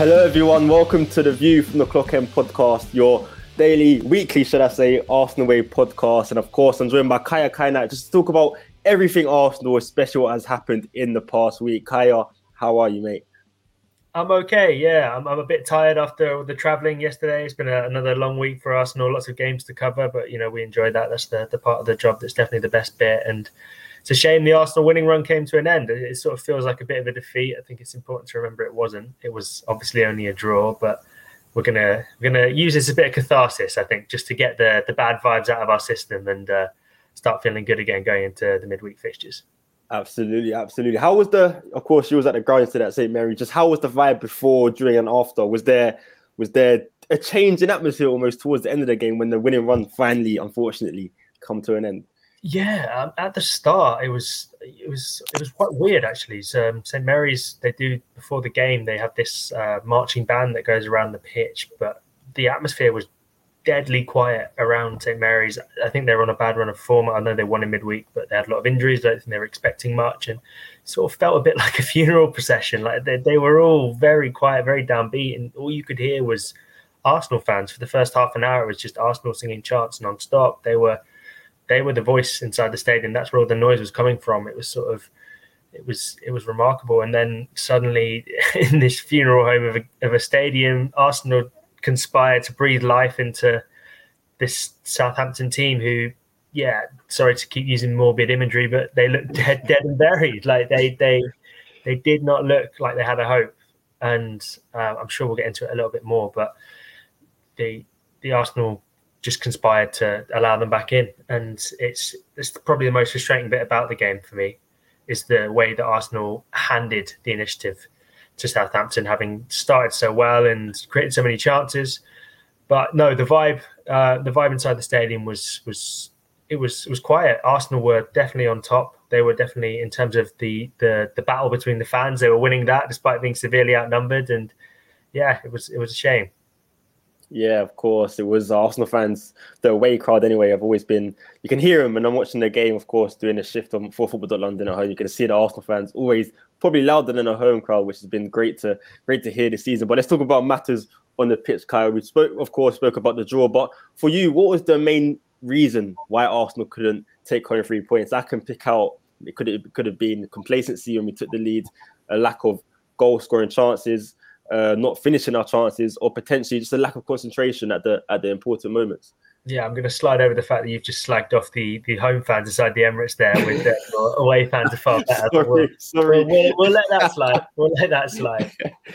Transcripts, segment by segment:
Hello, everyone. Welcome to the View from the Clock End podcast, your daily, weekly, should I say, Arsenal Way podcast. And of course, I'm joined by Kaya Kaynak just to talk about everything Arsenal, especially what has happened in the past week. Kaya, how are you, mate? I'm okay. Yeah, I'm, I'm a bit tired after the travelling yesterday. It's been a, another long week for Arsenal, lots of games to cover, but you know we enjoy that. That's the, the part of the job that's definitely the best bit. And it's a shame the Arsenal winning run came to an end. It, it, sort of feels like a bit of a defeat. I think it's important to remember it wasn't. It was obviously only a draw, but we're gonna we're gonna use this as a bit of catharsis. I think just to get the the bad vibes out of our system and uh, start feeling good again going into the midweek fixtures. Absolutely, absolutely. How was the? Of course, you was at the ground today at St Mary. Just how was the vibe before, during, and after? Was there was there a change in atmosphere almost towards the end of the game when the winning run finally, unfortunately, come to an end? Yeah, um, at the start it was it was it was quite weird actually. So, um, St Mary's they do before the game they have this uh, marching band that goes around the pitch, but the atmosphere was deadly quiet around St Mary's. I think they're on a bad run of form. I know they won in midweek, but they had a lot of injuries. I don't think they were expecting much, and sort of felt a bit like a funeral procession. Like they, they were all very quiet, very downbeat, and all you could hear was Arsenal fans for the first half an hour. It was just Arsenal singing chants non-stop. They were they were the voice inside the stadium. That's where all the noise was coming from. It was sort of, it was it was remarkable. And then suddenly, in this funeral home of a, of a stadium, Arsenal conspired to breathe life into this Southampton team. Who, yeah, sorry to keep using morbid imagery, but they looked dead, dead and buried. Like they they they did not look like they had a hope. And uh, I'm sure we'll get into it a little bit more, but the the Arsenal just conspired to allow them back in. And it's it's probably the most frustrating bit about the game for me is the way that Arsenal handed the initiative to Southampton, having started so well and created so many chances. But no, the vibe uh, the vibe inside the stadium was was it was it was quiet. Arsenal were definitely on top. They were definitely in terms of the the the battle between the fans. They were winning that despite being severely outnumbered. And yeah, it was it was a shame. Yeah, of course. It was Arsenal fans, the away crowd anyway, I've always been, you can hear them. And I'm watching the game, of course, doing a shift on Football London at home. You can see the Arsenal fans always probably louder than a home crowd, which has been great to great to hear this season. But let's talk about matters on the pitch, Kyle. We spoke, of course, spoke about the draw. But for you, what was the main reason why Arsenal couldn't take home three points? I can pick out, it could, it could have been complacency when we took the lead, a lack of goal scoring chances uh, not finishing our chances, or potentially just a lack of concentration at the at the important moments. Yeah, I'm going to slide over the fact that you've just slagged off the, the home fans inside the Emirates there with the away fans are far better. sorry, we'll, sorry. We'll, we'll, let that slide. We'll let that slide.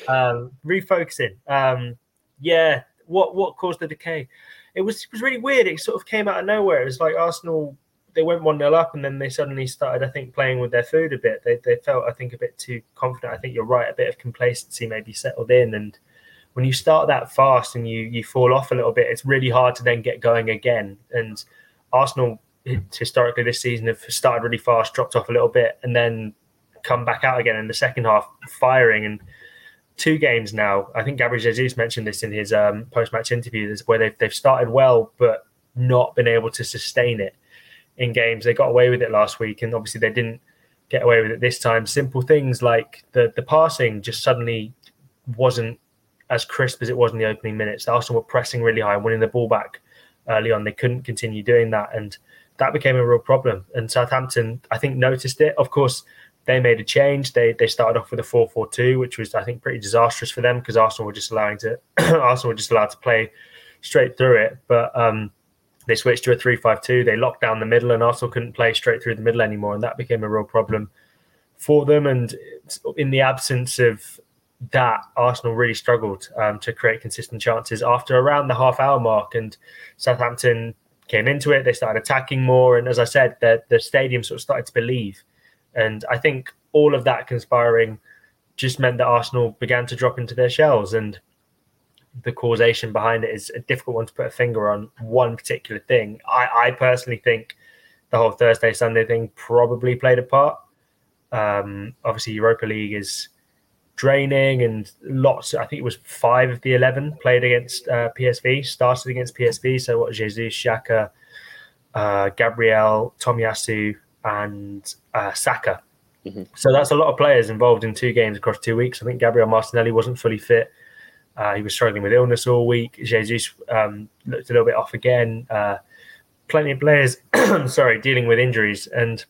Um, refocusing. Um, yeah, what what caused the decay? It was it was really weird. It sort of came out of nowhere. It was like Arsenal they went one 0 up, and then they suddenly started, I think, playing with their food a bit. They they felt, I think, a bit too confident. I think you're right. A bit of complacency maybe settled in, and when you start that fast and you you fall off a little bit, it's really hard to then get going again. And Arsenal historically this season have started really fast, dropped off a little bit, and then come back out again in the second half, firing and two games now. I think Gabriel Jesus mentioned this in his um, post-match interview, where they've they've started well but not been able to sustain it in games. They got away with it last week, and obviously they didn't get away with it this time. Simple things like the the passing just suddenly wasn't as crisp as it was in the opening minutes. Arsenal were pressing really high, winning the ball back early on. They couldn't continue doing that, and that became a real problem. And Southampton, I think, noticed it. Of course, they made a change. They they started off with a 4-4-2, which was I think pretty disastrous for them because Arsenal were just allowing to Arsenal were just allowed to play straight through it. But um, they switched to a 3-5-2. They locked down the middle, and Arsenal couldn't play straight through the middle anymore, and that became a real problem for them. And in the absence of that, Arsenal really struggled um, to create consistent chances after around the half-hour mark, and Southampton came into it. They started attacking more, and as I said, the the stadium sort of started to believe. And I think all of that conspiring just meant that Arsenal began to drop into their shells and the causation behind it is a difficult one to put a finger on one particular thing. I, I personally think the whole Thursday Sunday thing probably played a part. Um, obviously, Europa League is draining, and lots. I think it was five of the eleven played against uh, PSV, started against PSV. So what? Jesus, Xhaka, uh, Gabriel, Tomiyasu, and uh, Saka. Mm-hmm. So that's a lot of players involved in two games across two weeks. I think Gabriel Martinelli wasn't fully fit Uh, he was struggling with illness all week. Jesus um, looked a little bit off again. Uh, plenty of players, sorry, dealing with injuries. And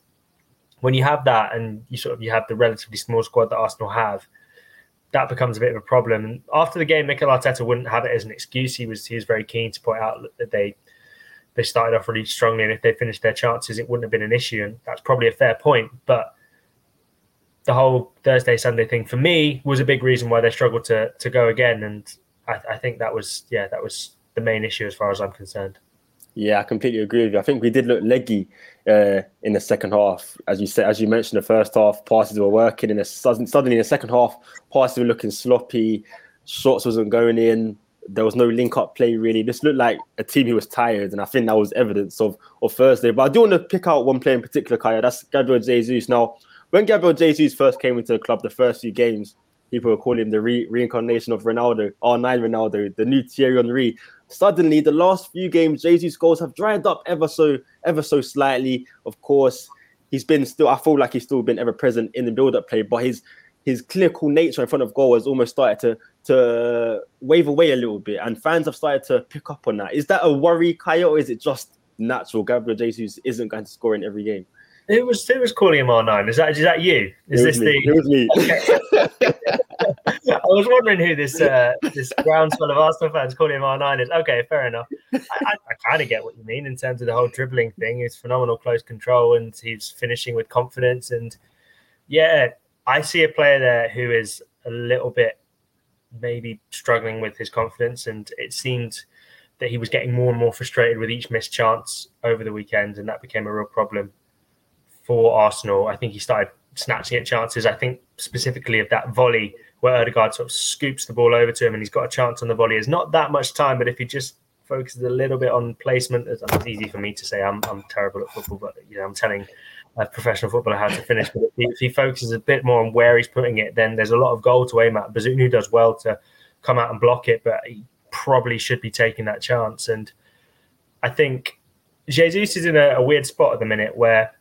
when you have that, and you sort of you have the relatively small squad that Arsenal have, that becomes a bit of a problem. And after the game, Mikel Arteta wouldn't have it as an excuse. He was he was very keen to point out that they they started off really strongly, and if they finished their chances, it wouldn't have been an issue. And that's probably a fair point. But the whole Thursday Sunday thing for me was a big reason why they struggled to to go again. And I, I think that was yeah that was the main issue as far as I'm concerned. Yeah, I completely agree with you. I think we did look leggy uh, in the second half, as you said, as you mentioned. The first half passes were working, and suddenly in the second half, passes were looking sloppy. Shots wasn't going in. There was no link up play really. This looked like a team who was tired, and I think that was evidence of of Thursday. But I do want to pick out one player in particular, Kaya. That's Gabriel Jesus. Now, when Gabriel Jesus first came into the club, the first few games, people were calling him the re- reincarnation of Ronaldo, R9 Ronaldo, the new Thierry Henry suddenly the last few games, Jesus' goals have dried up ever so ever so slightly. Of course, he's been still. I feel like he's still been ever present in the build-up play, but his his clinical nature in front of goal has almost started to to wave away a little bit, and fans have started to pick up on that. Is that a worry, Kaya, or is it just natural? Gabriel Jesus isn't going to score in every game. Who was who was calling him R nine? Is that is that you? Is this me. the? It was me. Okay. I was wondering who this uh, this groundswell of Arsenal fans calling him R nine is. Okay, fair enough. I, I, I kind of get what you mean in terms of the whole dribbling thing. It's phenomenal close control, and he's finishing with confidence. And yeah, I see a player there who is a little bit maybe struggling with his confidence, and it seemed that he was getting more and more frustrated with each missed chance over the weekend, and that became a real problem for Arsenal. I think he started snatching at chances. I think specifically of that volley where Odegaard sort of scoops the ball over to him and he's got a chance on the volley. It's not that much time, but if he just focuses a little bit on placement, it's, easy for me to say I'm, I'm terrible at football, but you know I'm telling a professional footballer how to finish. But if he, if he focuses a bit more on where he's putting it, then there's a lot of goal to aim at. Bazunu does well to come out and block it, but he probably should be taking that chance. And I think Jesus is in a, a weird spot at the minute where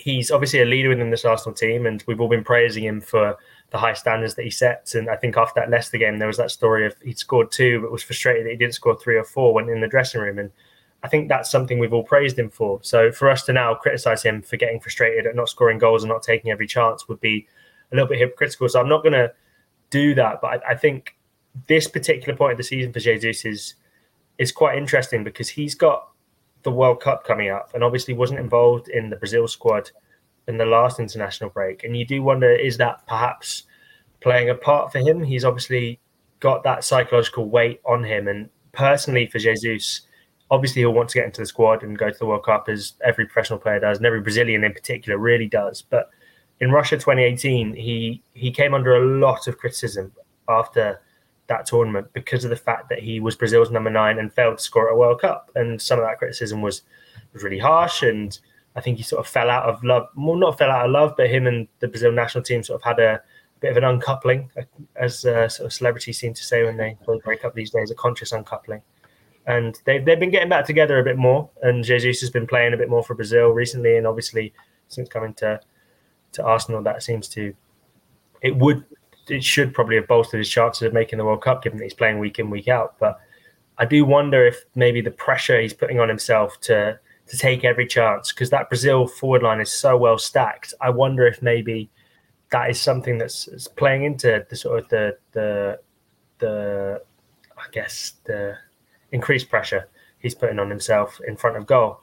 he's obviously a leader within this Arsenal team, and we've all been praising him for the high standards that he sets. And I think after that Leicester game, there was that story of he'd scored two, but was frustrated that he didn't score three or four when in the dressing room. And I think that's something we've all praised him for. So for us to now criticize him for getting frustrated at not scoring goals and not taking every chance would be a little bit hypocritical. So I'm not going to do that. But I, I, think this particular point of the season for Jesus is is quite interesting because he's got the World Cup coming up, and obviously wasn't involved in the Brazil squad in the last international break. And you do wonder, is that perhaps playing a part for him? He's obviously got that psychological weight on him. And personally, for Jesus, obviously he'll want to get into the squad and go to the World Cup as every professional player does, and every Brazilian in particular really does. But in Russia 2018, he he came under a lot of criticism after that tournament because of the fact that he was Brazil's number nine and failed to score at a World Cup. And some of that criticism was was really harsh. And I think he sort of fell out of love. Well, not fell out of love, but him and the Brazil national team sort of had a bit of an uncoupling, as uh, sort of celebrities seem to say when they break up these days, a conscious uncoupling. And they've, they've been getting back together a bit more. And Jesus has been playing a bit more for Brazil recently. And obviously, since coming to, to Arsenal, that seems to, it would it should probably have bolstered his chances of making the World Cup, given that he's playing week in week out. But I do wonder if maybe the pressure he's putting on himself to to take every chance because that Brazil forward line is so well stacked. I wonder if maybe that is something that's, playing into the sort of the the the I guess the increased pressure he's putting on himself in front of goal.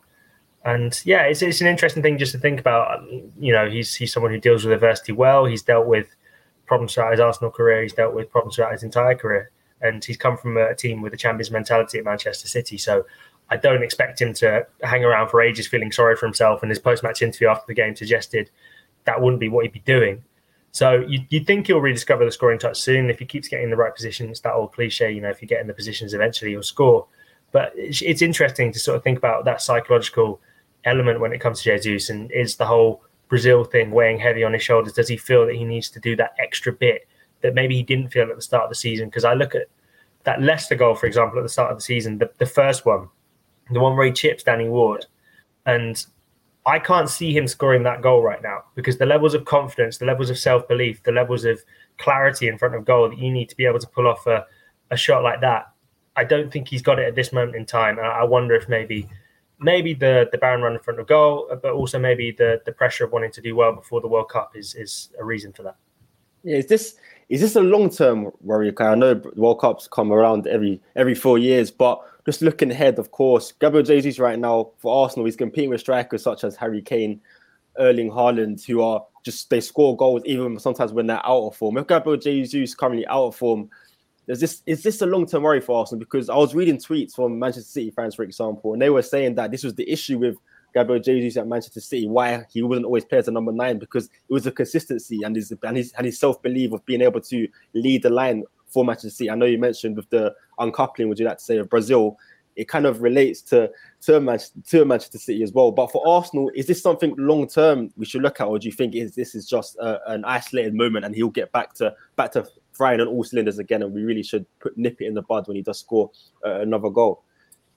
And yeah, it's, it's an interesting thing just to think about. You know, he's he's someone who deals with adversity well. He's dealt with problems throughout his Arsenal career. He's dealt with problems throughout his entire career, and he's come from a team with a champions mentality at Manchester City. So I don't expect him to hang around for ages feeling sorry for himself. And his post-match interview after the game suggested that wouldn't be what he'd be doing. So you, would think he'll rediscover the scoring touch soon if he keeps getting in the right positions. That old cliche, you know, if you get in the positions, eventually you'll score. But it's, it's interesting to sort of think about that psychological element when it comes to Jesus, and is the whole Brazil thing weighing heavy on his shoulders? Does he feel that he needs to do that extra bit that maybe he didn't feel at the start of the season? Because I look at that Leicester goal, for example, at the start of the season, the, the first one, the one where he chips Danny Ward, and I can't see him scoring that goal right now because the levels of confidence, the levels of self belief, the levels of clarity in front of goal that you need to be able to pull off a, a shot like that. I don't think he's got it at this moment in time. I wonder if maybe maybe the the Barron run in front of goal, uh, but also maybe the the pressure of wanting to do well before the World Cup is is a reason for that. Yeah, is this is this a long term worry? I know World Cups come around every every four years, but just looking ahead, of course, Gabriel Jesus right now for Arsenal, he's competing with strikers such as Harry Kane, Erling Haaland, who are just they score goals even sometimes when they're out of form. If Gabriel Jesus currently out of form, there's this is this a long term worry for Arsenal? Because I was reading tweets from Manchester City fans, for example, and they were saying that this was the issue with Gabriel Jesus at Manchester City, why he wasn't always played as a number nine, because it was a consistency and his and his, and his self belief of being able to lead the line for Manchester City. I know you mentioned with the uncoupling, would you like to say, of Brazil, it kind of relates to to Manchester, to Manchester City as well. But for Arsenal, is this something long term we should look at, or do you think is this is just a, an isolated moment and he'll get back to back to firing on all cylinders again, and we really should put nip it in the bud when he does score uh, another goal?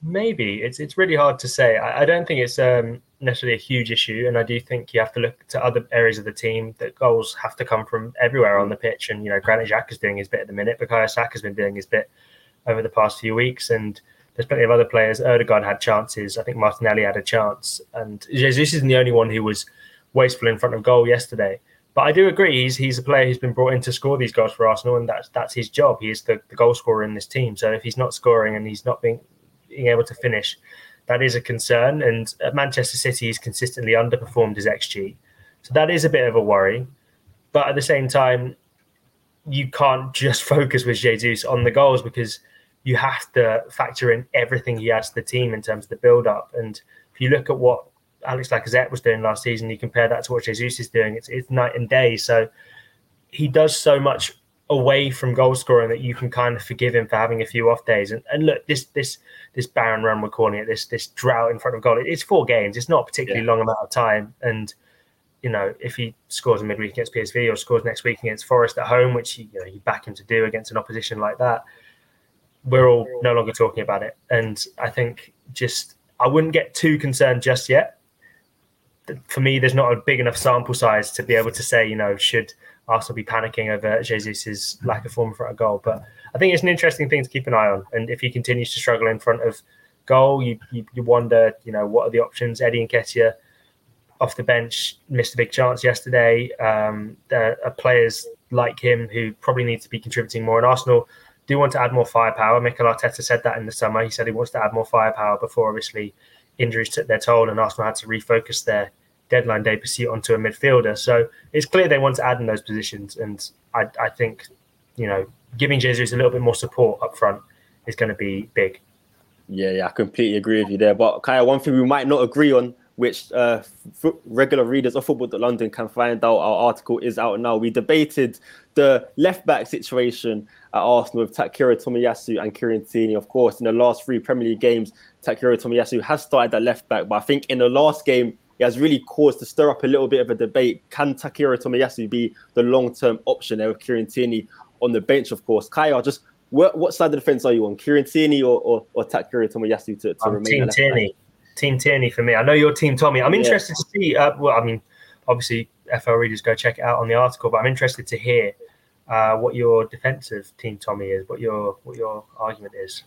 Maybe it's it's really hard to say. I, I don't think it's um, necessarily a huge issue, and I do think you have to look to other areas of the team. That goals have to come from everywhere on the pitch, and you know, Granit Xhaka is doing his bit at the minute. Bukayo Saka has been doing his bit over the past few weeks, and there's plenty of other players. Odegaard had chances. I think Martinelli had a chance, and Jesus isn't the only one who was wasteful in front of goal yesterday. But I do agree he's he's a player who's been brought in to score these goals for Arsenal, and that's that's his job. He is the, the goal scorer in this team. So if he's not scoring and he's not being being able to finish, that is a concern. And Manchester City, he's consistently underperformed his XG. So that is a bit of a worry. But at the same time, you can't just focus with Jesus on the goals because you have to factor in everything he adds to the team in terms of the build up. And if you look at what Alex Lacazette was doing last season, you compare that to what Jesus is doing, it's, it's night and day. So he does so much away from goal scoring that you can kind of forgive him for having a few off days. And, and look, this this this Barron run we're calling it, this this drought in front of goal, it's four games. It's not a particularly yeah. long amount of time. And you know, if he scores a midweek against PSV or scores next week against Forest at home, which you know you back him to do against an opposition like that, we're all no longer talking about it. And I think just I wouldn't get too concerned just yet. For me, there's not a big enough sample size to be able to say, you know, should Arsenal be panicking over Jesus's lack of form in front of goal. But I think it's an interesting thing to keep an eye on. And if he continues to struggle in front of goal, you you, you wonder, you know, what are the options? Eddie and Nketiah off the bench missed a big chance yesterday. Um, there are players like him who probably need to be contributing more. And Arsenal do want to add more firepower. Mikel Arteta said that in the summer. He said he wants to add more firepower before obviously injuries took their toll and Arsenal had to refocus their deadline day pursuit onto a midfielder. So it's clear they want to add in those positions. And I, I think, you know, giving Jesus a little bit more support up front is going to be big. Yeah, yeah, I completely agree with you there. But Kaya, one thing we might not agree on, which uh, f- regular readers of Football London can find out, our article is out now. We debated the left back situation at Arsenal with Takehiro Tomiyasu and Kieran Tierney. Of course, in the last three Premier League games, Takehiro Tomiyasu has started at left back, but I think in the last game, he has really caused to stir up a little bit of a debate. Can Takehiro Tomiyasu be the long term option there with Kieran Tierney on the bench, of course? Kaya, just what, what side of the fence are you on, Kieran Tierney or, or, or Takehiro Tomiyasu to, to remain? Team Tierney. Team Tierney for me. I know your team, Tommy. I'm interested yeah. to see. Uh, well, I mean, obviously, FL readers go check it out on the article, but I'm interested to hear uh, what your defensive team, Tommy, is. What your what your argument is.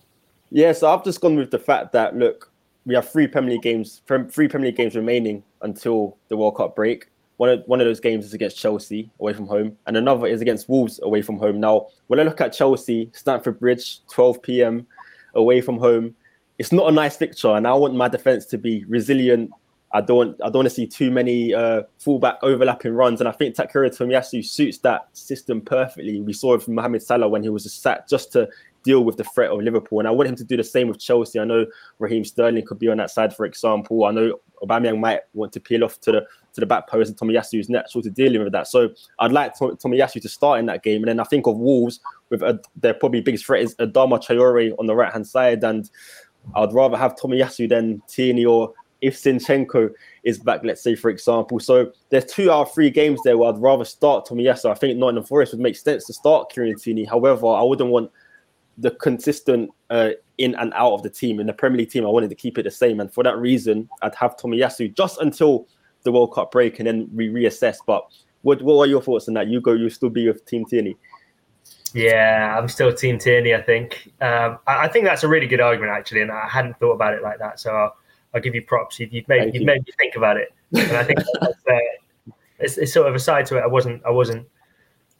Yeah, so I've just gone with the fact that look, we have three Premier League games, three Premier League games remaining until the World Cup break. One of, one of those games is against Chelsea away from home, and another is against Wolves away from home. Now, when I look at Chelsea, Stamford Bridge, 12 p.m. away from home, it's not a nice fixture, and I want my defense to be resilient. I don't I don't want to see too many uh, fullback overlapping runs, and I think Takehiro Tomiyasu suits that system perfectly. We saw it from Mohamed Salah when he was just to deal with the threat of Liverpool, and I want him to do the same with Chelsea. I know Raheem Sterling could be on that side, for example. I know Aubameyang might want to peel off to the to the back post, and Tomiyasu is natural to dealing with that. So I'd like Tomiyasu to start in that game, and then I think of Wolves with a, their probably biggest threat is Adama Traore on the right hand side, and I'd rather have Tomiyasu than Tierney or if Zinchenko is back, let's say, for example. So there's two out of three games there where I'd rather start Tomiyasu. I think Nottingham Forest would make sense to start Kieran Tierney. However, I wouldn't want the consistent uh, in and out of the team. In the Premier League team, I wanted to keep it the same. And for that reason, I'd have Tomiyasu just until the World Cup break and then we reassess. But what what are your thoughts on that? You go, you still be with Team Tierney. Yeah, I'm still Team Tierney. I think. Um, I, I, think that's a really good argument, actually, and I hadn't thought about it like that. So I'll, I'll give you props. You've, you've made you've you. made me think about it, and I think uh, it's, it's, sort of a side to it. I wasn't I wasn't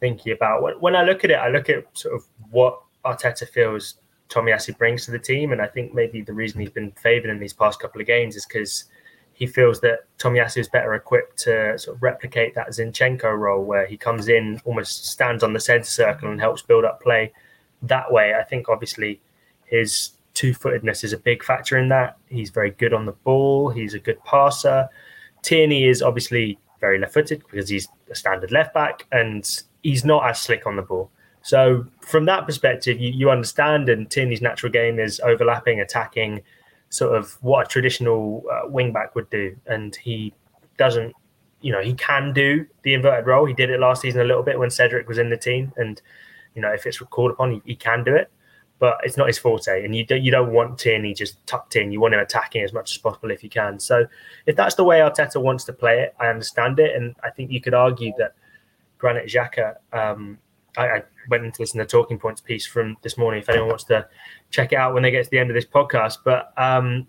thinking about when, when I look at it. I look at sort of what Arteta feels Tomiyasu brings to the team, and I think maybe the reason he's been favoured in these past couple of games is because he feels that Tomiyasu is better equipped to sort of replicate that Zinchenko role, where he comes in, almost stands on the centre circle and helps build up play that way. I think obviously his two-footedness is a big factor in that. He's very good on the ball. He's a good passer. Tierney is obviously very left-footed because he's a standard left back, and he's not as slick on the ball. So from that perspective, you, you understand, and Tierney's natural game is overlapping, attacking, sort of what a traditional uh, wingback would do, and he doesn't. You know, he can do the inverted role. He did it last season a little bit when Cedric was in the team, and you know, if it's called upon, he, he can do it. But it's not his forte, and you don't you don't want Tierney just tucked in. You want him attacking as much as possible if you can. So, if that's the way Arteta wants to play it, I understand it, and I think you could argue that Granit Xhaka. Um, I, I went into this in the talking points piece from this morning. If anyone wants to check it out when they get to the end of this podcast, but um,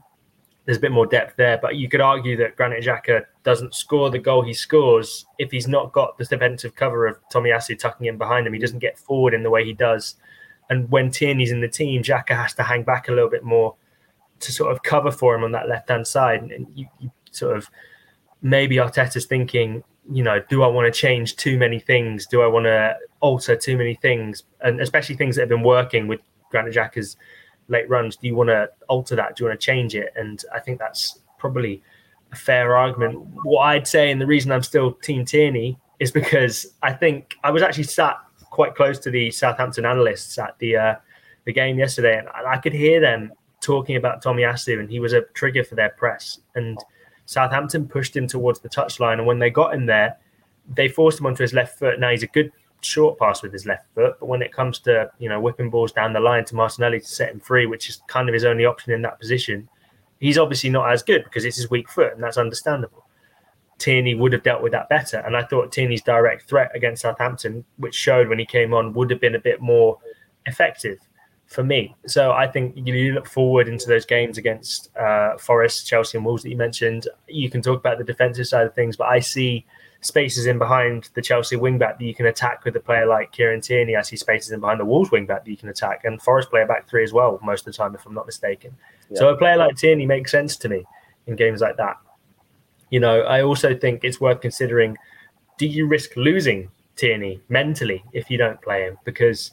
there's a bit more depth there. But you could argue that Granit Xhaka doesn't score the goal he scores if he's not got the defensive cover of Tomiyasu tucking in behind him. He doesn't get forward in the way he does. And when Tierney's in the team, Xhaka has to hang back a little bit more to sort of cover for him on that left hand side. And you, you sort of maybe Arteta's thinking, you know, do I want to change too many things? Do I want to alter too many things? And especially things that have been working with Granit Xhaka's late runs. Do you want to alter that? Do you want to change it? And I think that's probably a fair argument. What I'd say, and the reason I'm still Team Tierney is because I think I was actually sat quite close to the Southampton analysts at the uh, the game yesterday, and I could hear them talking about Tomiyasu, and he was a trigger for their press. And Southampton pushed him towards the touchline, and when they got him there, they forced him onto his left foot. Now he's a good short pass with his left foot, but when it comes to you know whipping balls down the line to Martinelli to set him free, which is kind of his only option in that position, he's obviously not as good because it's his weak foot, and that's understandable. Tierney would have dealt with that better, and I thought Tierney's direct threat against Southampton, which showed when he came on, would have been a bit more effective for me. So I think you look forward into those games against uh, Forest, Chelsea, and Wolves that you mentioned. You can talk about the defensive side of things, but I see spaces in behind the Chelsea wingback that you can attack with a player like Kieran Tierney. I see spaces in behind the Wolves wingback that you can attack, and Forest player back three as well most of the time, if I'm not mistaken. Yeah. So a player like Tierney makes sense to me in games like that. You know, I also think it's worth considering: do you risk losing Tierney mentally if you don't play him? Because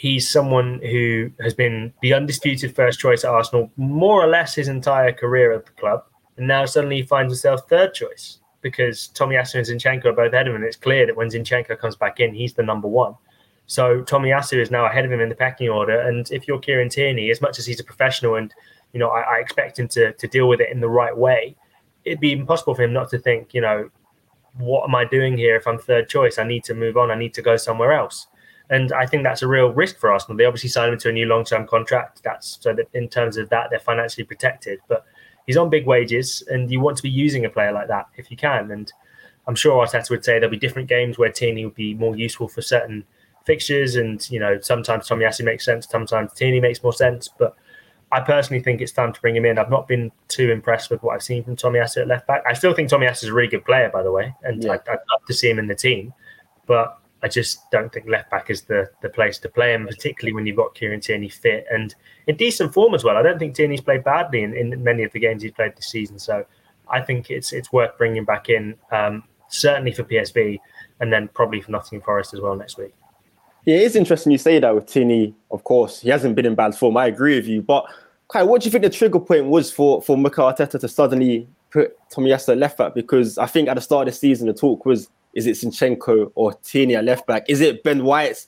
he's someone who has been the undisputed first choice at Arsenal more or less his entire career at the club, and now suddenly he finds himself third choice because Tomiyasu and Zinchenko are both ahead of him. And it's clear that when Zinchenko comes back in, he's the number one. So Tomiyasu is now ahead of him in the pecking order. And if you're Kieran Tierney, as much as he's a professional and you know I, I expect him to to deal with it in the right way, it'd be impossible for him not to think, you know, what am I doing here if I'm third choice? I need to move on. I need to go somewhere else. And I think that's a real risk for Arsenal. They obviously signed him to a new long-term contract. That's so that in terms of that, they're financially protected. But he's on big wages, and you want to be using a player like that if you can. And I'm sure Arteta would say there'll be different games where Tierney would be more useful for certain fixtures, and you know sometimes Tomiyasu makes sense, sometimes Tierney makes more sense. But I personally think it's time to bring him in. I've not been too impressed with what I've seen from Tomiyasu at left back. I still think Tomiyasu is a really good player, by the way, and yeah. I'd, I'd love to see him in the team. But I just don't think left back is the the place to play him, particularly when you've got Kieran Tierney fit and in decent form as well. I don't think Tierney's played badly in, in many of the games he's played this season. So I think it's it's worth bringing back in, um, certainly for PSV, and then probably for Nottingham Forest as well next week. Yeah, it's interesting you say that with Tierney. Of course, he hasn't been in bad form. I agree with you, but Kai, what do you think the trigger point was for for Mikel Arteta to suddenly put Tomiyasu left back? Because I think at the start of the season, the talk was is it Zinchenko or Tierney at left back? Is it Ben White's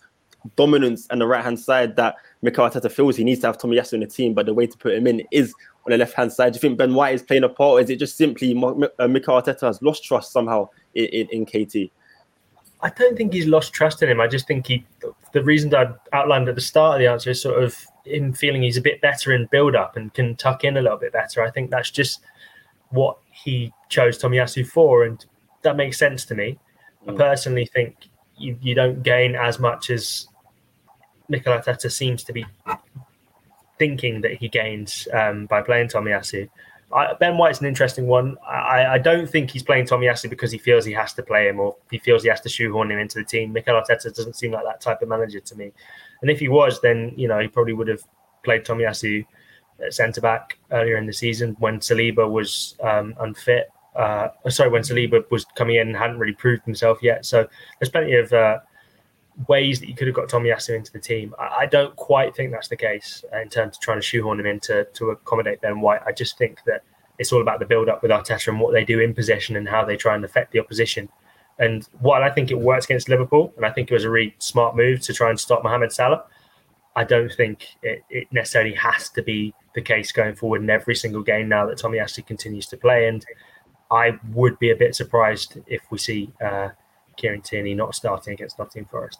dominance on the right hand side that Mikel Arteta feels he needs to have Tomiyasu in the team, but the way to put him in is on the left hand side? Do you think Ben White is playing a part, or is it just simply uh, Mikel Arteta has lost trust somehow in, in, in, KT? I don't think he's lost trust in him. I just think he, the reason that I outlined at the start of the answer is sort of him feeling he's a bit better in build up and can tuck in a little bit better. I think that's just what he chose Tomiyasu for, and that makes sense to me. I personally think you, you don't gain as much as Mikel Arteta seems to be thinking that he gains um, by playing Tomiyasu. I, ben White's an interesting one. I, I don't think he's playing Tomiyasu because he feels he has to play him or he feels he has to shoehorn him into the team. Mikel Arteta doesn't seem like that type of manager to me. And if he was, then you know he probably would have played Tomiyasu at centre back earlier in the season when Saliba was um, unfit. Uh, sorry, when Saliba was coming in and hadn't really proved himself yet. So there's plenty of uh, ways that you could have got Tommy Tomiyasu into the team. I, I, don't quite think that's the case in terms of trying to shoehorn him in to, to accommodate Ben White. I just think that it's all about the build up with Arteta and what they do in possession and how they try and affect the opposition. And while I think it works against Liverpool, and I think it was a really smart move to try and stop Mohamed Salah, I don't think it, it necessarily has to be the case going forward in every single game now that Tomiyasu continues to play. And I would be a bit surprised if we see uh, Kieran Tierney not starting against Nottingham Forest.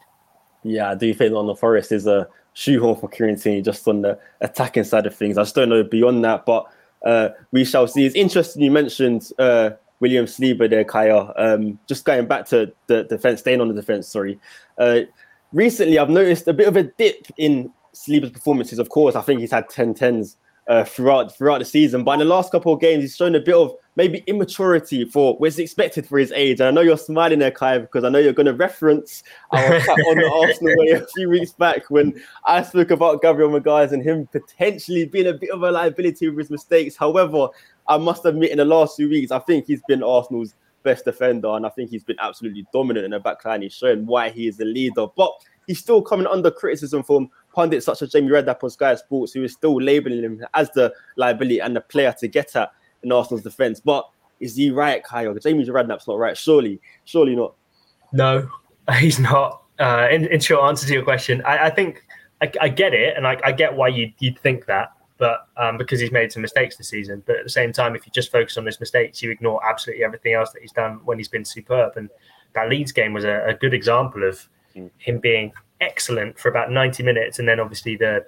Yeah, I do think Nottingham Forest is a shoehorn for Kieran Tierney just on the attacking side of things. I just don't know beyond that, but uh, we shall see. It's interesting you mentioned uh, William Saliba there, Kaya. Um, just going back to the defense, staying on the defense, sorry. Uh, recently, I've noticed a bit of a dip in Saliba's performances. Of course, I think he's had 10 10s uh, throughout throughout the season. But in the last couple of games, he's shown a bit of maybe immaturity for what's expected for his age. And I know you're smiling there, Kai, because I know you're going to reference our chat on the Arsenal way a few weeks back when I spoke about Gabriel Magalhaes and him potentially being a bit of a liability with his mistakes. However, I must admit, in the last few weeks, I think he's been Arsenal's best defender, and I think he's been absolutely dominant in the backline. He's shown why he is the leader, but he's still coming under criticism from pundits such as Jamie Redknapp on Sky Sports, who is still labeling him as the liability and the player to get at in Arsenal's defense. But is he right, Kyle? Jamie Redknapp's not right. Surely, surely not. No, he's not. Uh, in, in short answer to your question, I, I think I, I, get it, and I, I get why you'd, you'd think that but um, because he's made some mistakes this season. But at the same time, if you just focus on his mistakes, you ignore absolutely everything else that he's done when he's been superb. And that Leeds game was a, a good example of mm. him being excellent for about 90 minutes, and then obviously the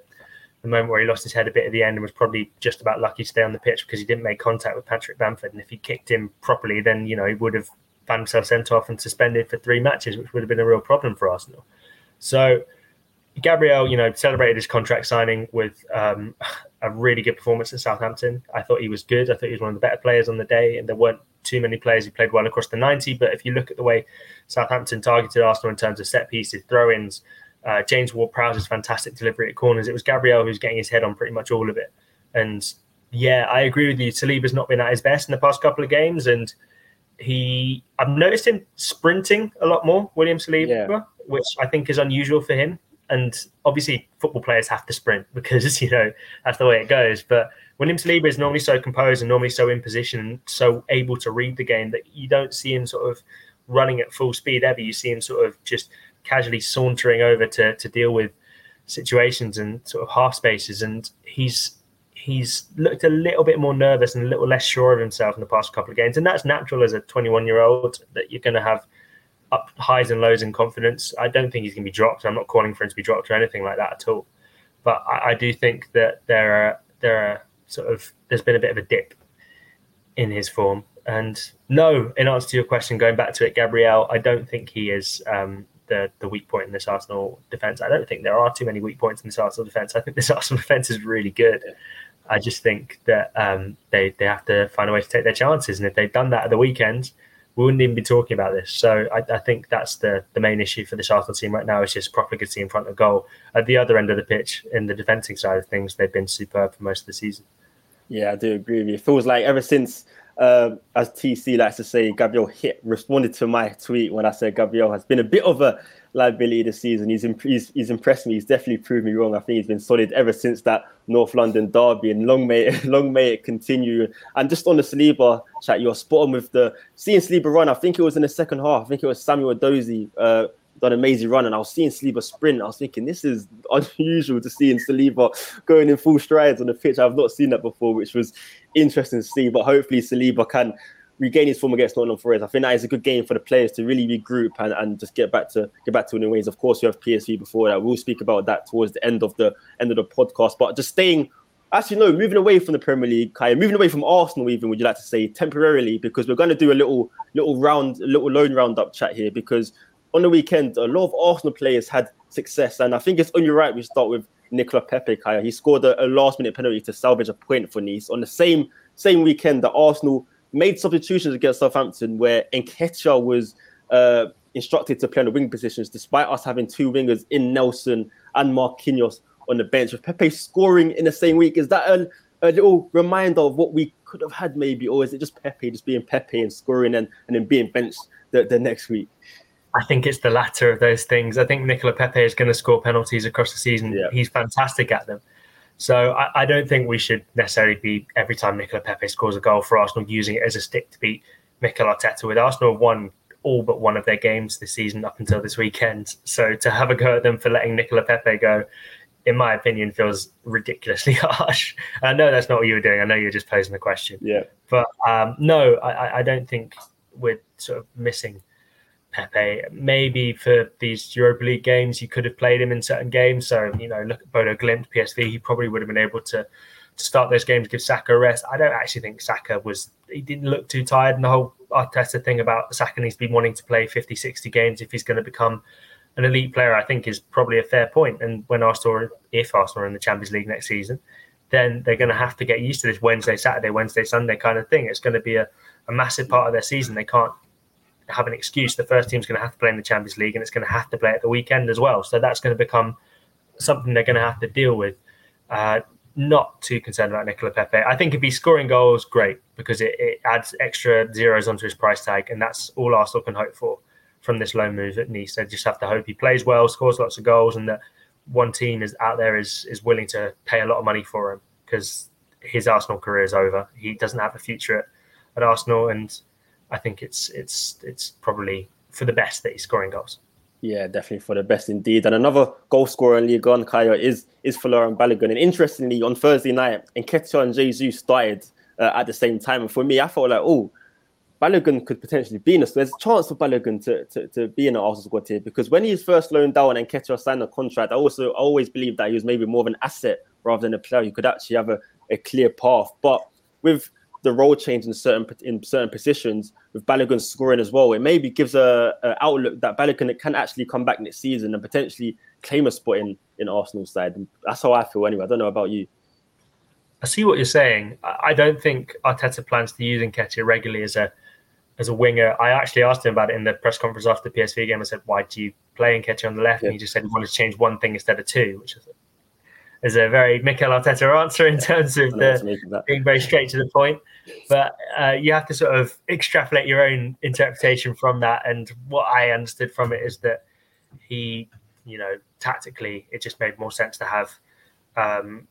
the moment where he lost his head a bit at the end and was probably just about lucky to stay on the pitch because he didn't make contact with Patrick Bamford. And if he kicked him properly, then you know he would have found himself sent off and suspended for three matches, which would have been a real problem for Arsenal. So Gabriel, you know, celebrated his contract signing with um, a really good performance at Southampton. I thought he was good. I thought he was one of the better players on the day, and there weren't too many players who played well across the 90. But if you look at the way Southampton targeted Arsenal in terms of set pieces, throw ins, uh, James Ward Prowse's fantastic delivery at corners, it was Gabriel who's getting his head on pretty much all of it. And yeah, I agree with you. Saliba's not been at his best in the past couple of games, and he I've noticed him sprinting a lot more, William Saliba, yeah. which I think is unusual for him and obviously football players have to sprint because you know that's the way it goes. But William Saliba is normally so composed and normally so in position and so able to read the game that you don't see him sort of running at full speed ever. You see him sort of just casually sauntering over to to deal with situations and sort of half spaces. And he's he's looked a little bit more nervous and a little less sure of himself in the past couple of games. And that's natural as a 21 year old that you're going to have up highs and lows in confidence. I don't think he's going to be dropped. I'm not calling for him to be dropped or anything like that at all. But I, I do think that there are there are sort of there's been a bit of a dip in his form. And no, in answer to your question, going back to it, Gabriel, I don't think he is um, the the weak point in this Arsenal defense. I don't think there are too many weak points in this Arsenal defense. I think this Arsenal defense is really good. I just think that um, they they have to find a way to take their chances, and if they've done that at the weekend, we wouldn't even be talking about this. So I, I, think that's the the main issue for this Arsenal team right now is just profligacy in front of goal. At the other end of the pitch, in the defending side of things, they've been superb for most of the season. Yeah, I do agree with you. It feels like ever since, uh, as TC likes to say, Gabriel hit responded to my tweet when I said Gabriel has been a bit of a liability this season. He's, imp- he's, he's impressed me. He's definitely proved me wrong. I think he's been solid ever since that North London derby, and long may long may it continue. And just on the Saliba chat, you're spot on with the seeing Saliba run. I think it was in the second half. I think it was Samuel Edozie. uh, an amazing run, and I was seeing Saliba sprint. I was thinking this is unusual to see in Saliba going in full strides on the pitch. I've not seen that before, which was interesting to see. But hopefully Saliba can regain his form against Nottingham Forest. I think that is a good game for the players to really regroup and, and just get back to get back to winning ways. Of course, you have PSV before that. We'll speak about that towards the end of the end of the podcast. But just staying actually no, moving away from the Premier League, Kaya, moving away from Arsenal, even would you like to say temporarily? Because we're going to do a little little round, little loan roundup chat here. Because on the weekend, a lot of Arsenal players had success, and I think it's only right we start with Nicola Pepe. Kaya, he scored a, a last minute penalty to salvage a point for Nice on the same same weekend that Arsenal made substitutions against Southampton, where Nketiah was. Uh, instructed to play on the wing positions, despite us having two wingers in Nelson and Marquinhos on the bench. With Pepe scoring in the same week, is that a, a little reminder of what we could have had, maybe, or is it just Pepe just being Pepe and scoring and, and then being benched the, the next week? I think it's the latter of those things. I think Nicola Pepe is going to score penalties across the season. Yeah. He's fantastic at them. So I, I, don't think we should necessarily be every time Nicola Pepe scores a goal for Arsenal using it as a stick to beat Mikel Arteta. With Arsenal won all but one of their games this season up until this weekend. So to have a go at them for letting Nicola Pepe go, in my opinion, feels ridiculously harsh. I know that's not what you were doing. I know you're just posing the question. Yeah. But um, no, I, I don't think we're sort of missing Pepe. Maybe for these Europa League games, you could have played him in certain games. So, you know, look at Bodo Glimt, PSV, he probably would have been able to to start those games, give Saka a rest. I don't actually think Saka was, he didn't look too tired. And the whole Arteta thing about Saka needs to be wanting to play 50, 60 games if he's going to become an elite player, I think is probably a fair point. And when Arsenal, if Arsenal are in the Champions League next season, then they're going to have to get used to this Wednesday, Saturday, Wednesday, Sunday kind of thing. It's going to be a, a massive part of their season. They can't have an excuse. The first team's going to have to play in the Champions League and it's going to have to play at the weekend as well. So that's going to become something they're going to have to deal with. Uh, not too concerned about Nicola Pepe. I think if he's scoring goals, great, because it, it, adds extra zeros onto his price tag, and that's all Arsenal can hope for from this loan move at Nice. They just have to hope he plays well, scores lots of goals, and that one team is out there is is willing to pay a lot of money for him because his Arsenal career is over. He doesn't have a future at, at Arsenal, and I think it's it's it's probably for the best that he's scoring goals. Yeah, definitely for the best indeed. And another goal scorer in Ligue 1, Kaya, is is Folarin Balogun. And interestingly, on Thursday night, Nketiah and Jesus started uh, at the same time. And for me, I felt like, oh, Balogun could potentially be in us. There's a chance for Balogun to, to, to be in the Arsenal squad here because when he was first loaned down and Nketiah signed a contract, I also always believed that he was maybe more of an asset rather than a player who could actually have a, a clear path. But with the role change in certain in certain positions with Balogun scoring as well. It maybe gives a, a, outlook that Balogun can actually come back next season and potentially claim a spot in in Arsenal side. And that's how I feel anyway. I don't know about you. I see what you're saying. I don't think Arteta plans to use Nketiah regularly as a as a winger. I actually asked him about it in the press conference after the PSV game. I said, "Why do you play Nketiah on the left?" Yeah. And he just said he wanted to change one thing instead of two, which is is a very Mikel Arteta answer in terms of the, being very straight to the point. But uh, you have to sort of extrapolate your own interpretation from that. And what I understood from it is that he, you know, tactically, it just made more sense to have um,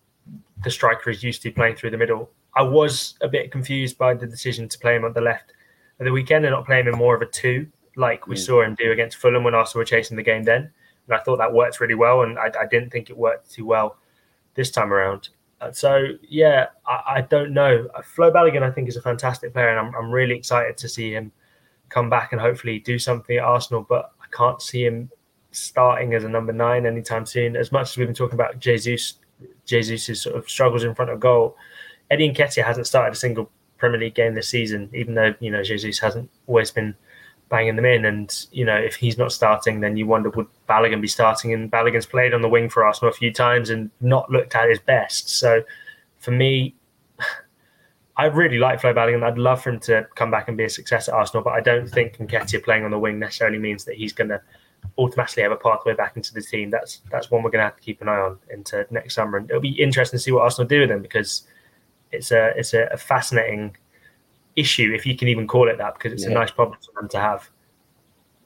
the striker is used to playing through the middle. I was a bit confused by the decision to play him on the left at the weekend and not play him in more of a two, like we mm. saw him do against Fulham when Arsenal were chasing the game then. And I thought that worked really well, and I, I didn't think it worked too well this time around. Uh, so yeah, I, I, don't know. Uh, Flo Balogun, I think, is a fantastic player, and I'm, I'm really excited to see him come back and hopefully do something at Arsenal. But I can't see him starting as a number nine anytime soon. As much as we've been talking about Jesus, Jesus's sort of struggles in front of goal, Eddie Nketiah hasn't started a single Premier League game this season, even though you know Jesus hasn't always been banging them in. And you know, if he's not starting, then you wonder would Balogun be starting? And Balogun's played on the wing for Arsenal a few times and not looked at his best. So for me, I really like Flo Balogun. I'd love for him to come back and be a success at Arsenal, but I don't think Nketiah playing on the wing necessarily means that he's going to automatically have a pathway back into the team. That's that's one we're going to have to keep an eye on into next summer, and it'll be interesting to see what Arsenal do with him because it's a it's a, a fascinating issue, if you can even call it that, because it's yeah. a nice problem for them to have.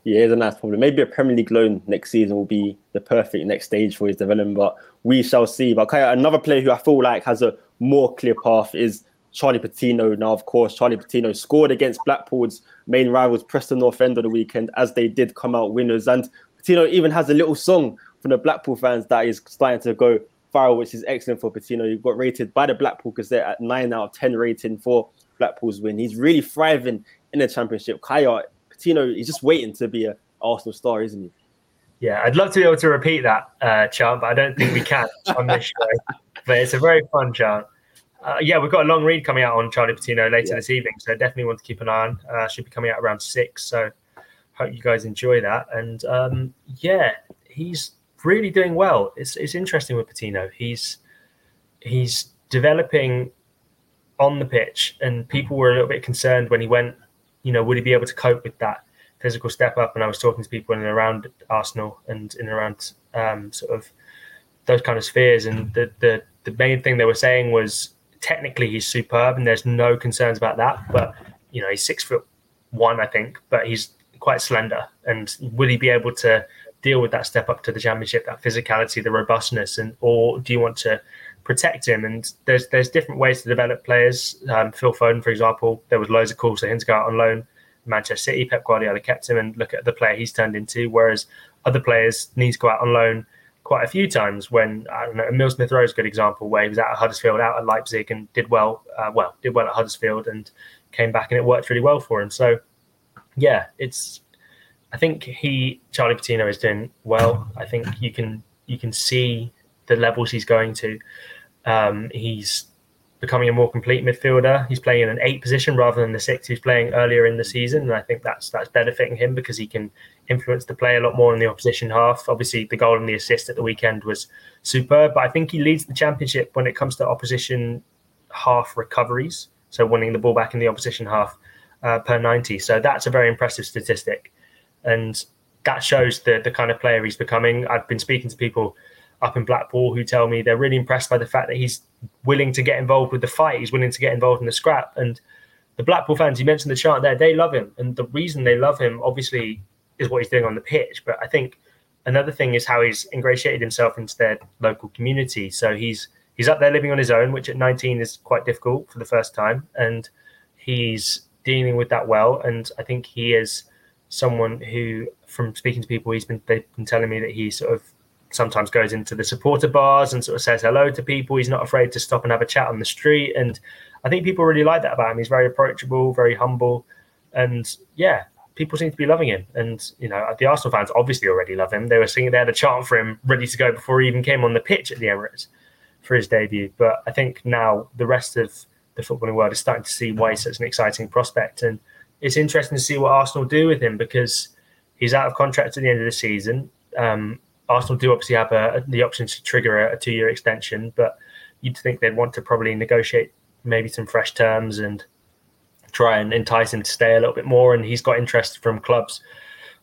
Yeah, it's a nice problem. Maybe a Premier League loan next season will be the perfect next stage for his development, but we shall see. But okay, another player who I feel like has a more clear path is Charlie Patino. Now, of course, Charlie Patino scored against Blackpool's main rivals, Preston North End, on the weekend, as they did come out winners. And Patino even has a little song from the Blackpool fans that is starting to go viral, which is excellent for Patino. He got rated by the Blackpool Gazette at 9 out of 10 rating for Blackpool's win. He's really thriving in the championship. Kaya Patino, he's just waiting to be an Arsenal star, isn't he? Yeah, I'd love to be able to repeat that uh, chant, but I don't think we can on this show. but it's a very fun chant. Uh, yeah, we've got a long read coming out on Charlie Patino later Yeah. this evening, so definitely want to keep an eye on. Uh, should be coming out around six, so hope you guys enjoy that. And um, yeah, he's really doing well. It's it's interesting with Patino. He's he's developing on the pitch, and people were a little bit concerned when he went. You know, would he be able to cope with that physical step up? And I was talking to people in and around Arsenal and in and around um, sort of those kind of spheres, and the the the main thing they were saying was technically he's superb, and there's no concerns about that. But you know, he's six foot one, I think, but he's quite slender. And will he be able to deal with that step up to the championship, that physicality, the robustness, and or do you want to protect him? And there's there's different ways to develop players. Um, Phil Foden, for example, there was loads of calls for him to go out on loan. Manchester City, Pep Guardiola kept him, and look at the player he's turned into. Whereas other players need to go out on loan quite a few times. When I don't know, Emile Smith Rowe is a good example, where he was out at Huddersfield, out at Leipzig, and did well. Uh, well, did well at Huddersfield, and came back, and it worked really well for him. So, yeah, it's. I think he Charlie Patino is doing well. I think you can you can see the levels he's going to. Um, he's becoming a more complete midfielder. He's playing in an eight position rather than the six he was playing earlier in the season, and I think that's that's benefiting him because he can influence the play a lot more in the opposition half. Obviously, the goal and the assist at the weekend was superb, but I think he leads the championship when it comes to opposition half recoveries. So winning the ball back in the opposition half uh, per ninety. So that's a very impressive statistic, and that shows the the kind of player he's becoming. I've been speaking to people up in Blackpool who tell me they're really impressed by the fact that he's willing to get involved with the fight. He's willing to get involved in the scrap. And the Blackpool fans, you mentioned the chant there, they love him. And the reason they love him, obviously, is what he's doing on the pitch. But I think another thing is how he's ingratiated himself into their local community. So he's he's up there living on his own, which at 19 is quite difficult for the first time. And he's dealing with that well. And I think he is someone who, from speaking to people, he's been they've been telling me that he sort of sometimes goes into the supporter bars and sort of says hello to people. He's not afraid to stop and have a chat on the street. And I think people really like that about him. He's very approachable, very humble. And yeah, people seem to be loving him. And, you know, the Arsenal fans obviously already love him. They were singing, they had a chant for him ready to go before he even came on the pitch at the Emirates for his debut. But I think now the rest of the footballing world is starting to see why he's such an exciting prospect. And it's interesting to see what Arsenal do with him because he's out of contract at the end of the season. Um, Arsenal do obviously have a, the option to trigger a, a two year extension, but you'd think they'd want to probably negotiate maybe some fresh terms and try and entice him to stay a little bit more. And he's got interest from clubs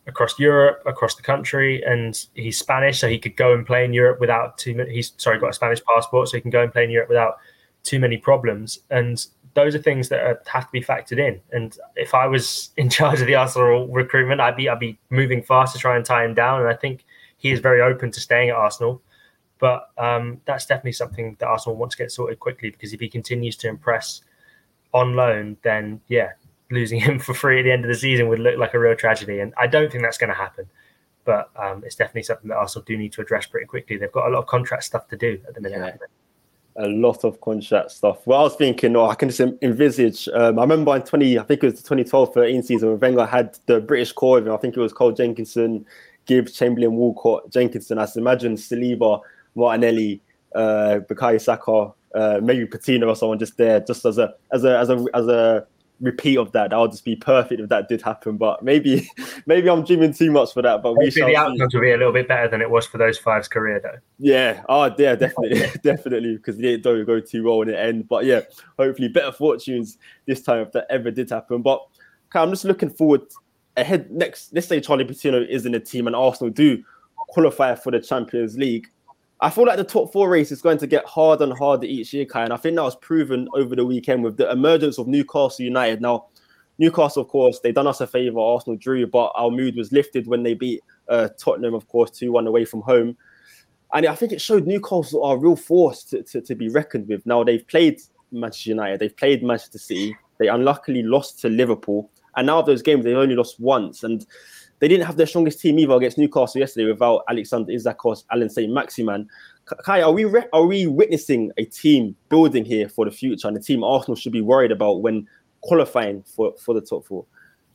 across Europe, across the country, and he's Spanish, so he could go and play in Europe without too many. He's sorry, got a Spanish passport, so he can go and play in Europe without too many problems. And those are things that are, have to be factored in. And if I was in charge of the Arsenal recruitment, I'd be I'd be moving fast to try and tie him down. And I think he is very open to staying at Arsenal. But um, that's definitely something that Arsenal want to get sorted quickly because if he continues to impress on loan, then yeah, losing him for free at the end of the season would look like a real tragedy. And I don't think that's going to happen. But um, it's definitely something that Arsenal do need to address pretty quickly. They've got a lot of contract stuff to do at the minute. Yeah. A lot of contract stuff. Well, I was thinking, oh, I can just envisage. Um, I remember in 20, I think it was the 2012 13 season when Wenger had the British core and. I think it was Carl Jenkinson, Gibbs, Chamberlain, Walcott, Jenkinson. I imagine Saliba, Martinelli, uh, Bukayo Saka, uh, maybe Patino or someone just there, just as a as a as a as a repeat of that. That would just be perfect if that did happen. But maybe maybe I'm dreaming too much for that. But we Hopefully shall the outcomes will be a little bit better than it was for those five's career, though. Yeah, oh yeah, definitely, definitely, because it don't go too well in the end. But yeah, hopefully better fortunes this time if that ever did happen. But okay, I'm just looking forward ahead next. Let's say Charlie Patino is in the team and Arsenal do qualify for the Champions League. I feel like the top four race is going to get harder and harder each year, Kai. And I think that was proven over the weekend with the emergence of Newcastle United. Now, Newcastle, of course, they done us a favour. Arsenal drew, but our mood was lifted when they beat uh, Tottenham, of course, 2 1 away from home. And I think it showed Newcastle are a real force to, to, to be reckoned with. Now, they've played Manchester United, they've played Manchester City, they unluckily lost to Liverpool. And now of those games, they've only lost once. And they didn't have their strongest team either against Newcastle yesterday without Alexander Isakos, Allan Saint-Maximin. Kai, are we re- are we witnessing a team building here for the future and a team Arsenal should be worried about when qualifying for, for the top four?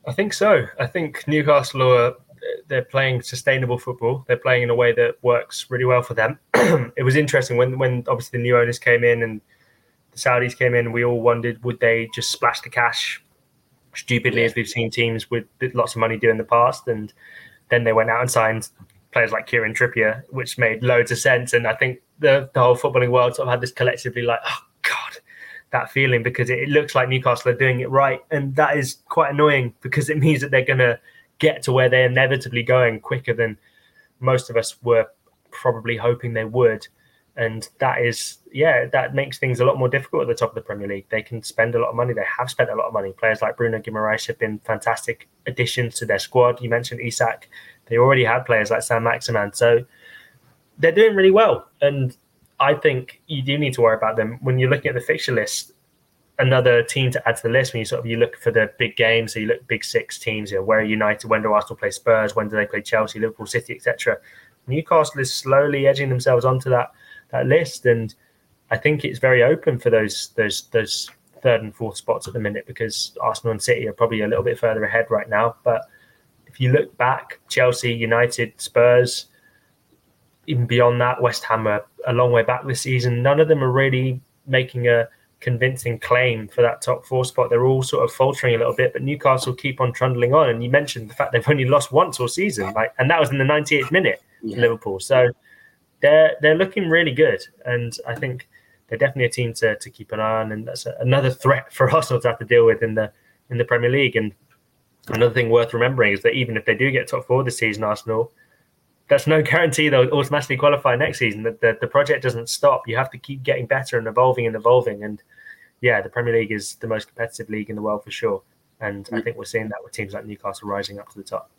I think so. I think Newcastle are they're playing sustainable football. They're playing in a way that works really well for them. it was interesting when when obviously the new owners came in and the Saudis came in. We all wondered would they just splash the cash stupidly, as we've seen teams with lots of money do in the past, and then they went out and signed players like Kieran Trippier, which made loads of sense. And I think the, the whole footballing world sort of had this collectively like, oh God, that feeling because it, it, looks like Newcastle are doing it right. And that is quite annoying because it means that they're going to get to where they're inevitably going quicker than most of us were probably hoping they would. And that is, yeah, that makes things a lot more difficult at the top of the Premier League. They can spend a lot of money. They have spent a lot of money. Players like Bruno Guimaraes have been fantastic additions to their squad. You mentioned Isak. They already had players like Saint-Maximin. So they're doing really well. And I think you do need to worry about them. When you're looking at the fixture list, another team to add to the list when you sort of you look for the big games. So you look big six teams. You know, where are United? When do Arsenal play Spurs? When do they play Chelsea, Liverpool, City, etc. Newcastle is slowly edging themselves onto that that list, and I think it's very open for those those those third and fourth spots at the minute because Arsenal and City are probably a little bit further ahead right now. But if you look back, Chelsea, United, Spurs, even beyond that, West Ham are a long way back this season. None of them are really making a convincing claim for that top four spot. They're all sort of faltering a little bit, but Newcastle keep on trundling on. And you mentioned the fact they've only lost once all season, like, and that was in the 98th minute yeah. Liverpool. So they're they're looking really good, and I think they're definitely a team to, to keep an eye on. And that's a, another threat for Arsenal to have to deal with in the in the Premier League. And another thing worth remembering is that even if they do get top four this season, Arsenal. That's no guarantee they'll automatically qualify next season. That the, the project doesn't stop. You have to keep getting better and evolving and evolving. And yeah, the Premier League is the most competitive league in the world for sure. And I mm. think we're seeing that with teams like Newcastle rising up to the top.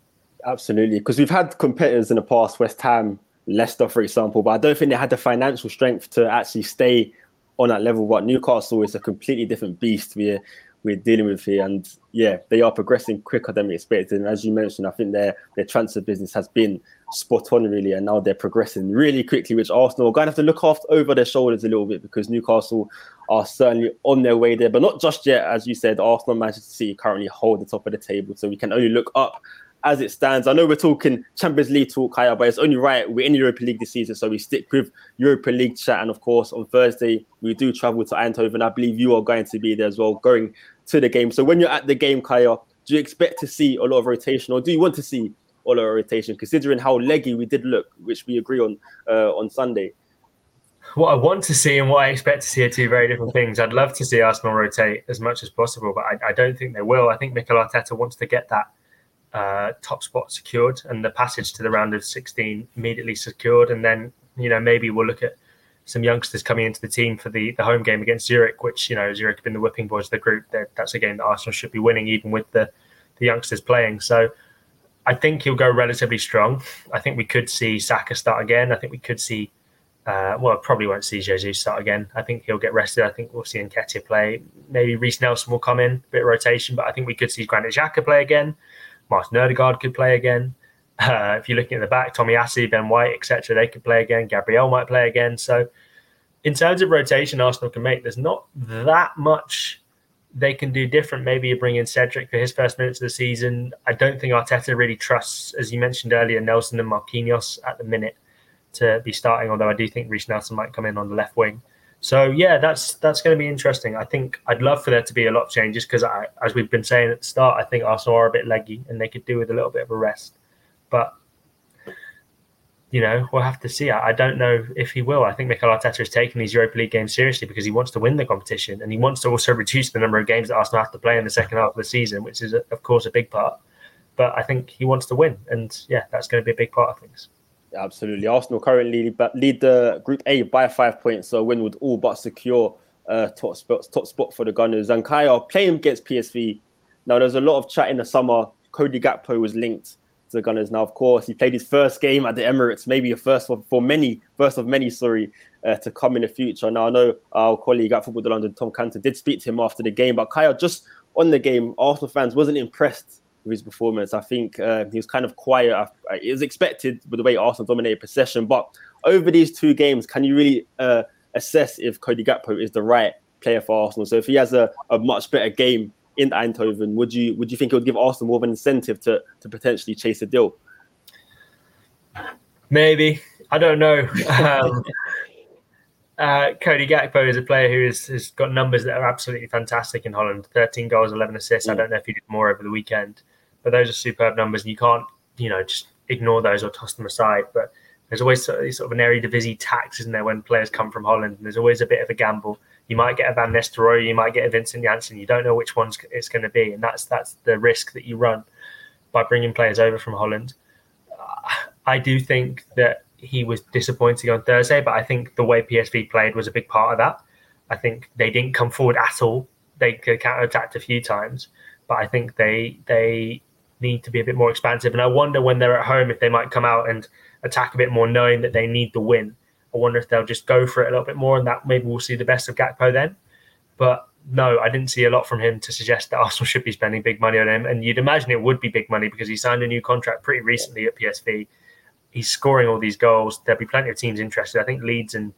Absolutely, because we've had competitors in the past, West Ham, Leicester, for example, but I don't think they had the financial strength to actually stay on that level. But Newcastle is a completely different beast we're we're dealing with here, and yeah, they are progressing quicker than we expected. And as you mentioned, I think their their transfer business has been spot on really, and now they're progressing really quickly. Which Arsenal are going to have to look over their shoulders a little bit because Newcastle are certainly on their way there, but not just yet. As you said, Arsenal, Manchester City currently hold the top of the table, so we can only look up as it stands. I know we're talking Champions League talk, Kaya, but it's only right. We're in the Europa League this season, so we stick with Europa League chat. And of course, on Thursday, we do travel to Eindhoven. I believe you are going to be there as well, going to the game. So when you're at the game, Kaya, do you expect to see a lot of rotation, or do you want to see a lot of rotation, considering how leggy we did look, which we agree on uh, on Sunday? What I want to see and what I expect to see are two very different things. I'd love to see Arsenal rotate as much as possible, but I, I don't think they will. I think Mikel Arteta wants to get that uh, top spot secured and the passage to the round of 16 immediately secured. And then, you know, maybe we'll look at some youngsters coming into the team for the, the home game against Zurich, which, you know, Zurich have been the whipping boys of the group. They're, that's a game that Arsenal should be winning, even with the, the youngsters playing. So I think he'll go relatively strong. I think we could see Saka start again. I think we could see, uh, well, probably won't see Jesus start again. I think he'll get rested. I think we'll see Nketiah play. Maybe Reiss Nelson will come in, a bit of rotation, but I think we could see Granit Xhaka play again. Martin Odegaard could play again. Uh, if you're looking at the back, Tomiyasu, Ben White, etc., they could play again. Gabriel might play again. So, in terms of rotation, Arsenal can make. There's not that much they can do different. Maybe you bring in Cedric for his first minutes of the season. I don't think Arteta really trusts, as you mentioned earlier, Nelson and Marquinhos at the minute to be starting. Although I do think Reiss Nelson might come in on the left wing. So yeah, that's that's going to be interesting. I think I'd love for there to be a lot of changes because, as we've been saying at the start, I think Arsenal are a bit leggy and they could do with a little bit of a rest. But you know, we'll have to see. I, I don't know if he will. I think Mikel Arteta is taking these Europa League games seriously because he wants to win the competition and he wants to also reduce the number of games that Arsenal have to play in the second half of the season, which is, of course, a big part. But I think he wants to win, and yeah, that's going to be a big part of things. Absolutely. Arsenal currently lead the Group A by five points, so win would all but secure uh, top spot top spot for the Gunners. And Kaya playing against PSV. Now, there's a lot of chat in the summer. Cody Gakpo was linked to the Gunners. Now, of course, he played his first game at the Emirates, maybe a first for, for many, first of many, sorry, uh, to come in the future. Now, I know our colleague at Football London, Tom Canton, did speak to him after the game, but Kaya, just on the game, Arsenal fans wasn't impressed with his performance. I think uh, he was kind of quiet. It was expected with the way Arsenal dominated possession. But over these two games, can you really uh, assess if Cody Gakpo is the right player for Arsenal? So if he has a, a much better game in Eindhoven, would you would you think it would give Arsenal more of an incentive to to potentially chase a deal? Maybe I don't know. Um, uh, Cody Gakpo is a player who has, has got numbers that are absolutely fantastic in Holland 13 goals, 11 assists. Mm. I don't know if he did more over the weekend, but those are superb numbers, and you can't, you know, just ignore those or toss them aside. But there's always sort of, sort of an tax, isn't there, when players come from Holland? And there's always a bit of a gamble. You might get a Van Nistelrooy, you might get a Vincent Janssen. You don't know which one's it's going to be, and that's that's the risk that you run by bringing players over from Holland. I do think that he was disappointing on Thursday, but I think the way PSV played was a big part of that. I think they didn't come forward at all. They counter attacked a few times, but I think they they need to be a bit more expansive. And I wonder when they're at home if they might come out and attack a bit more, knowing that they need the win. I wonder if they'll just go for it a little bit more, and that maybe we'll see the best of Gakpo then. But no, I didn't see a lot from him to suggest that Arsenal should be spending big money on him. And you'd imagine it would be big money because he signed a new contract pretty recently at PSV he's scoring all these goals. There'll be plenty of teams interested. I think Leeds and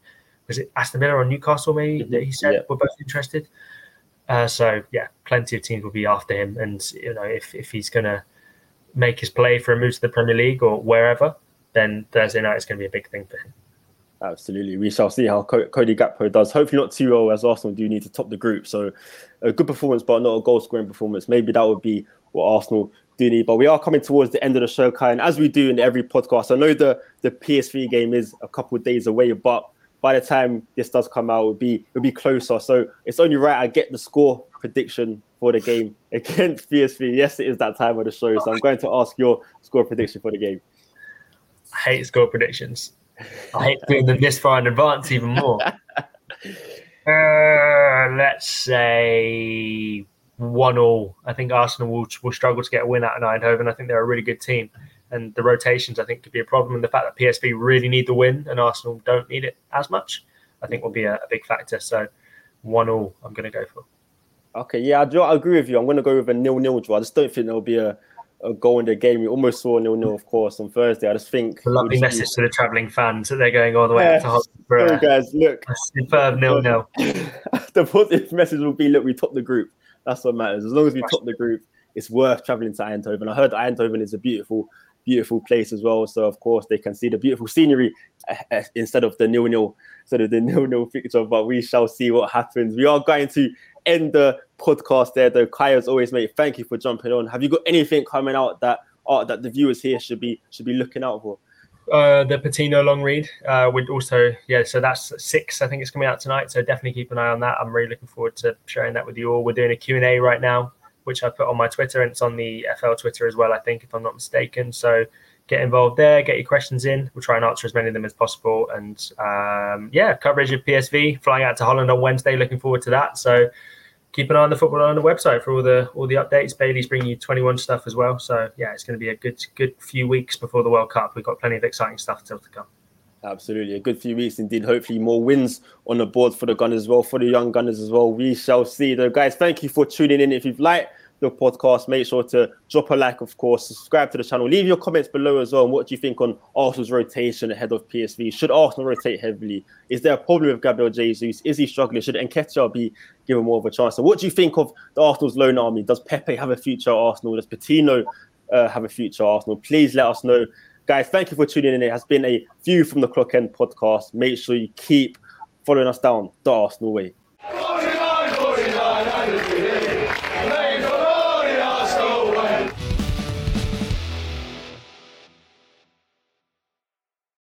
was it Aston Villa or Newcastle maybe that he said yeah. were both interested. Uh, so yeah, plenty of teams will be after him, and you know if if he's going to make his play for a move to the Premier League or wherever, then Thursday night is going to be a big thing for him. Absolutely. We shall see how Cody Gakpo does. Hopefully, not too well, as Arsenal do need to top the group. So, a good performance, but not a goal scoring performance. Maybe that would be what Arsenal do need. But we are coming towards the end of the show, Kai. And as we do in every podcast, I know the, the PSV game is a couple of days away, but by the time this does come out, it'll be it'll be closer. So it's only right I get the score prediction for the game against PSV. Yes, it is that time of the show. So I'm going to ask your score prediction for the game. I hate score predictions. I hate doing them this far in advance even more. uh, let's say one all. I think Arsenal will, will struggle to get a win out of Eindhoven. I think they're a really good team, and the rotations I think could be a problem. And the fact that PSV really need the win and Arsenal don't need it as much, I think will be a, a big factor. So one all, I'm going to go for. Okay, yeah, I, do, I agree with you. I'm going to go with a nil-nil draw. I just don't think there'll be a, a goal in the game. We almost saw nil-nil, of course, on Thursday. I just think a lovely message to the travelling fans that they're going all the way yeah. to Holland. guys, look, superb nil-nil. the positive message will be: look, we top the group. That's what matters. As long as we top the group, it's worth traveling to Eindhoven. I heard Eindhoven is a beautiful, beautiful place as well. So of course they can see the beautiful scenery uh, uh, instead of the nil nil, instead of the nil nil picture. But we shall see what happens. We are going to end the podcast there, though. Kai, as always, mate, thank you for jumping on. Have you got anything coming out that uh, that the viewers here should be should be looking out for? Uh, the Patino long read uh, would also yeah so that's six i think it's coming out tonight so definitely keep an eye on that. I'm really looking forward to sharing that with you all. We're doing a q&a right now which i put on my twitter and it's on the fl twitter as well i think if i'm not mistaken. So get involved there get your questions in. We'll try and answer as many of them as possible. And um, yeah coverage of psv flying out to holland on wednesday. Looking forward to that. So keep an eye on the football on the website for all the all the updates. Bailey's bringing you 21 stuff as well. So yeah, it's going to be a good good few weeks before the World Cup. We've got plenty of exciting stuff still to come. Absolutely, a good few weeks indeed. Hopefully, more wins on the board for the Gunners as well, for the young Gunners as well. We shall see. Though, guys, thank you for tuning in. If you've liked podcast. Make sure to drop a like, of course, subscribe to the channel. Leave your comments below as well. what do you think on Arsenal's rotation ahead of PSV? Should Arsenal rotate heavily? Is there a problem with Gabriel Jesus? Is he struggling? Should Nketiah be given more of a chance? So what do you think of the Arsenal's loan army? Does Pepe have a future at Arsenal? Does Patino uh, have a future at Arsenal? Please let us know. Guys, thank you for tuning in. It has been a View from the Clock End podcast. Make sure you keep following us down the Arsenal way.